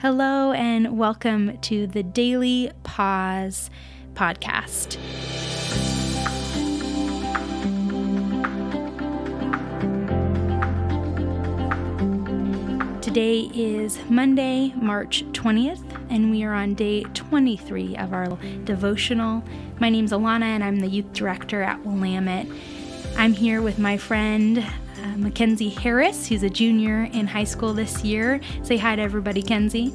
Hello, and welcome to the Daily Pause podcast. Today is Monday, March 20th, and we are on day 23 of our devotional. My name's Alana, and I'm the youth director at Willamette. I'm here with my friend uh, McKenzie Harris, who's a junior in high school this year. Say hi to everybody, Kenzie.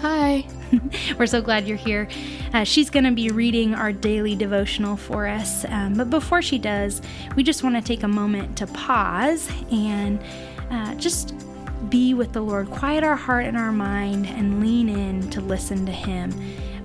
Hi. We're so glad you're here. Uh, she's going to be reading our daily devotional for us. Um, but before she does, we just want to take a moment to pause and uh, just be with the Lord, quiet our heart and our mind, and lean in to listen to Him.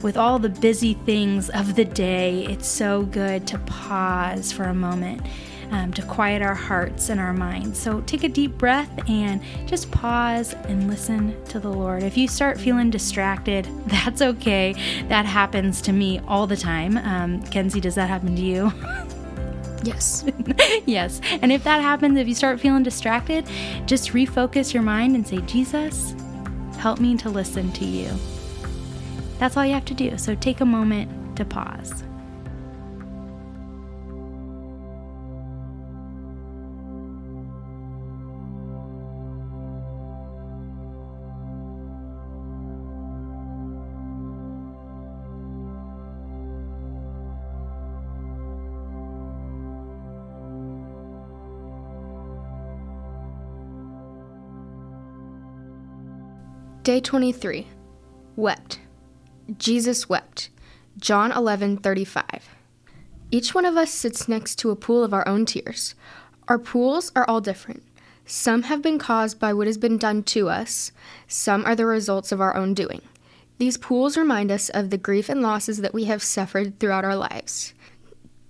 With all the busy things of the day, it's so good to pause for a moment um, to quiet our hearts and our minds. So take a deep breath and just pause and listen to the Lord. If you start feeling distracted, that's okay. That happens to me all the time. Um, Kenzie, does that happen to you? Yes. yes. And if that happens, if you start feeling distracted, just refocus your mind and say, Jesus, help me to listen to you. That's all you have to do. So take a moment to pause. Day 23. Wept. Jesus wept. John 11:35. Each one of us sits next to a pool of our own tears. Our pools are all different. Some have been caused by what has been done to us, some are the results of our own doing. These pools remind us of the grief and losses that we have suffered throughout our lives.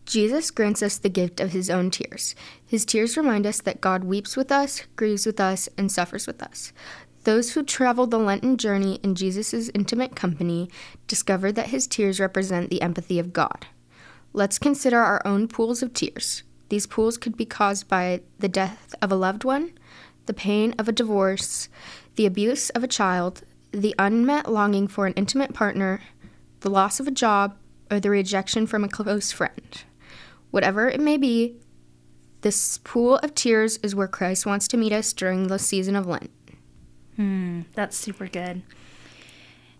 Jesus grants us the gift of his own tears. His tears remind us that God weeps with us, grieves with us, and suffers with us. Those who traveled the Lenten journey in Jesus' intimate company discovered that his tears represent the empathy of God. Let's consider our own pools of tears. These pools could be caused by the death of a loved one, the pain of a divorce, the abuse of a child, the unmet longing for an intimate partner, the loss of a job, or the rejection from a close friend. Whatever it may be, this pool of tears is where Christ wants to meet us during the season of Lent. Hmm, that's super good.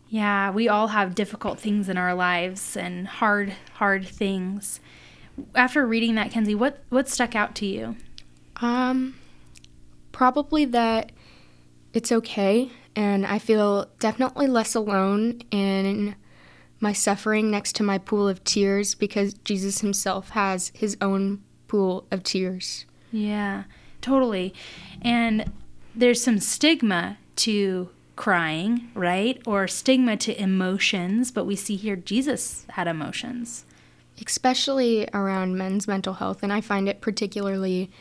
Yeah, we all have difficult things in our lives and hard, hard things. After reading that, Kenzie, what what stuck out to you? Um, probably that it's okay, and I feel definitely less alone in my suffering next to my pool of tears because Jesus Himself has His own pool of tears. Yeah, totally. And there's some stigma to crying, right? Or stigma to emotions, but we see here Jesus had emotions. Especially around men's mental health, and I find it particularly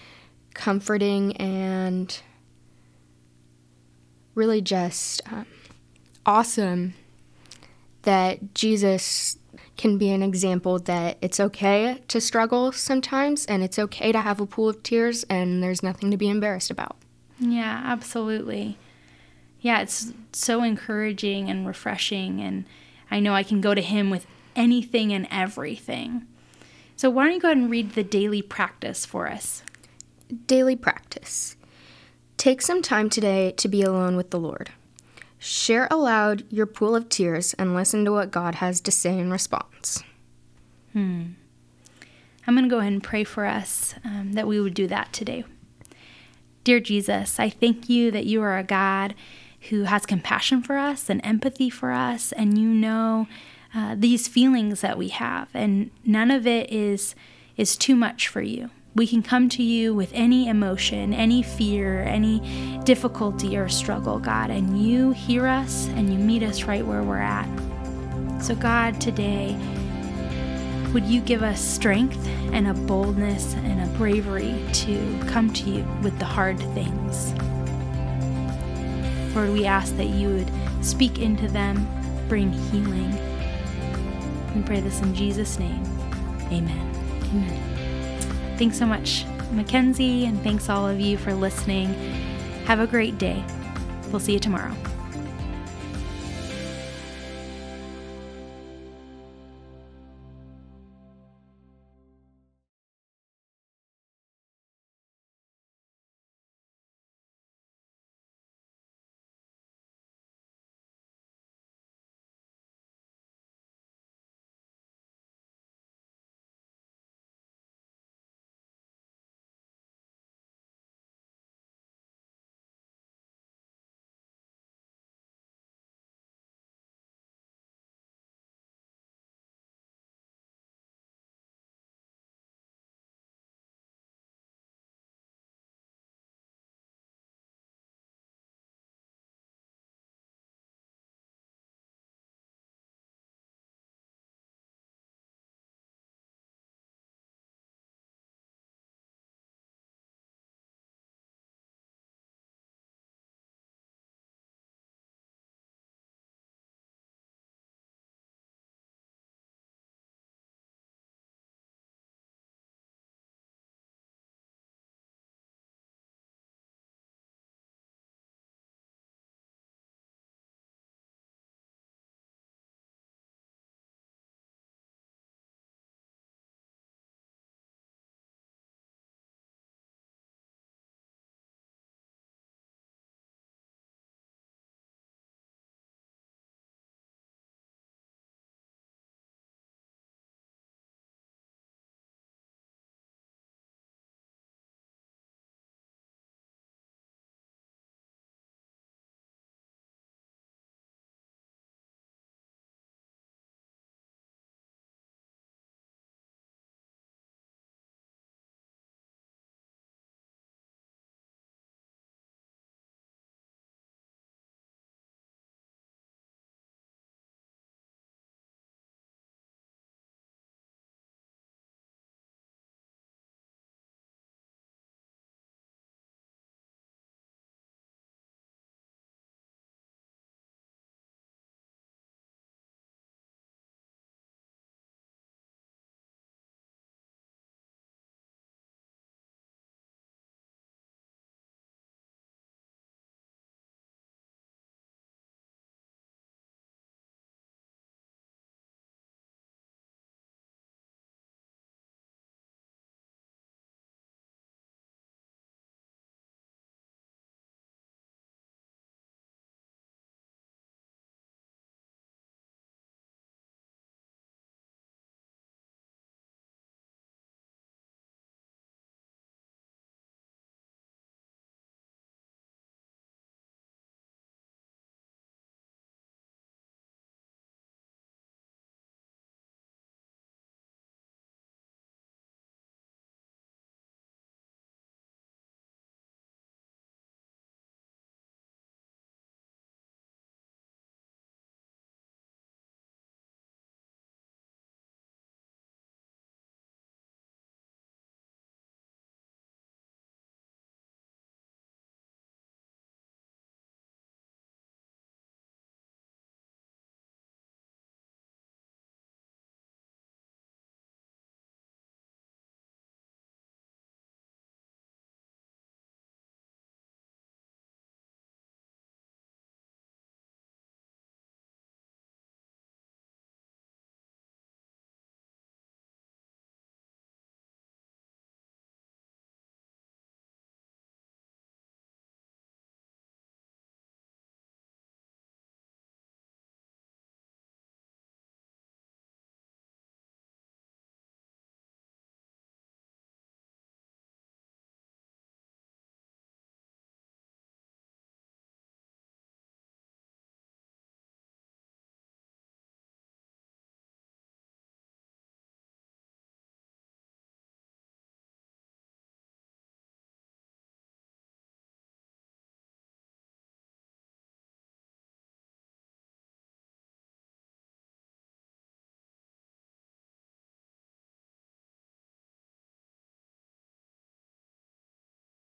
comforting and really just um, awesome that Jesus can be an example that it's okay to struggle sometimes and it's okay to have a pool of tears and there's nothing to be embarrassed about. Yeah, absolutely yeah, it's so encouraging and refreshing. And I know I can go to Him with anything and everything. So, why don't you go ahead and read the daily practice for us? Daily practice. Take some time today to be alone with the Lord. Share aloud your pool of tears and listen to what God has to say in response. Hmm. I'm going to go ahead and pray for us um, that we would do that today. Dear Jesus, I thank you that you are a God who has compassion for us and empathy for us, and you know uh, these feelings that we have, and none of it is is too much for you. We can come to you with any emotion, any fear, any difficulty or struggle, God, and you hear us and you meet us right where we're at. So, God, today, would you give us strength and a boldness and a bravery to come to you with the hard things? Lord, we ask that you would speak into them, bring healing. And pray this in Jesus' name. Amen. Amen. Thanks so much, McKenzie, and thanks all of you for listening. Have a great day. We'll see you tomorrow.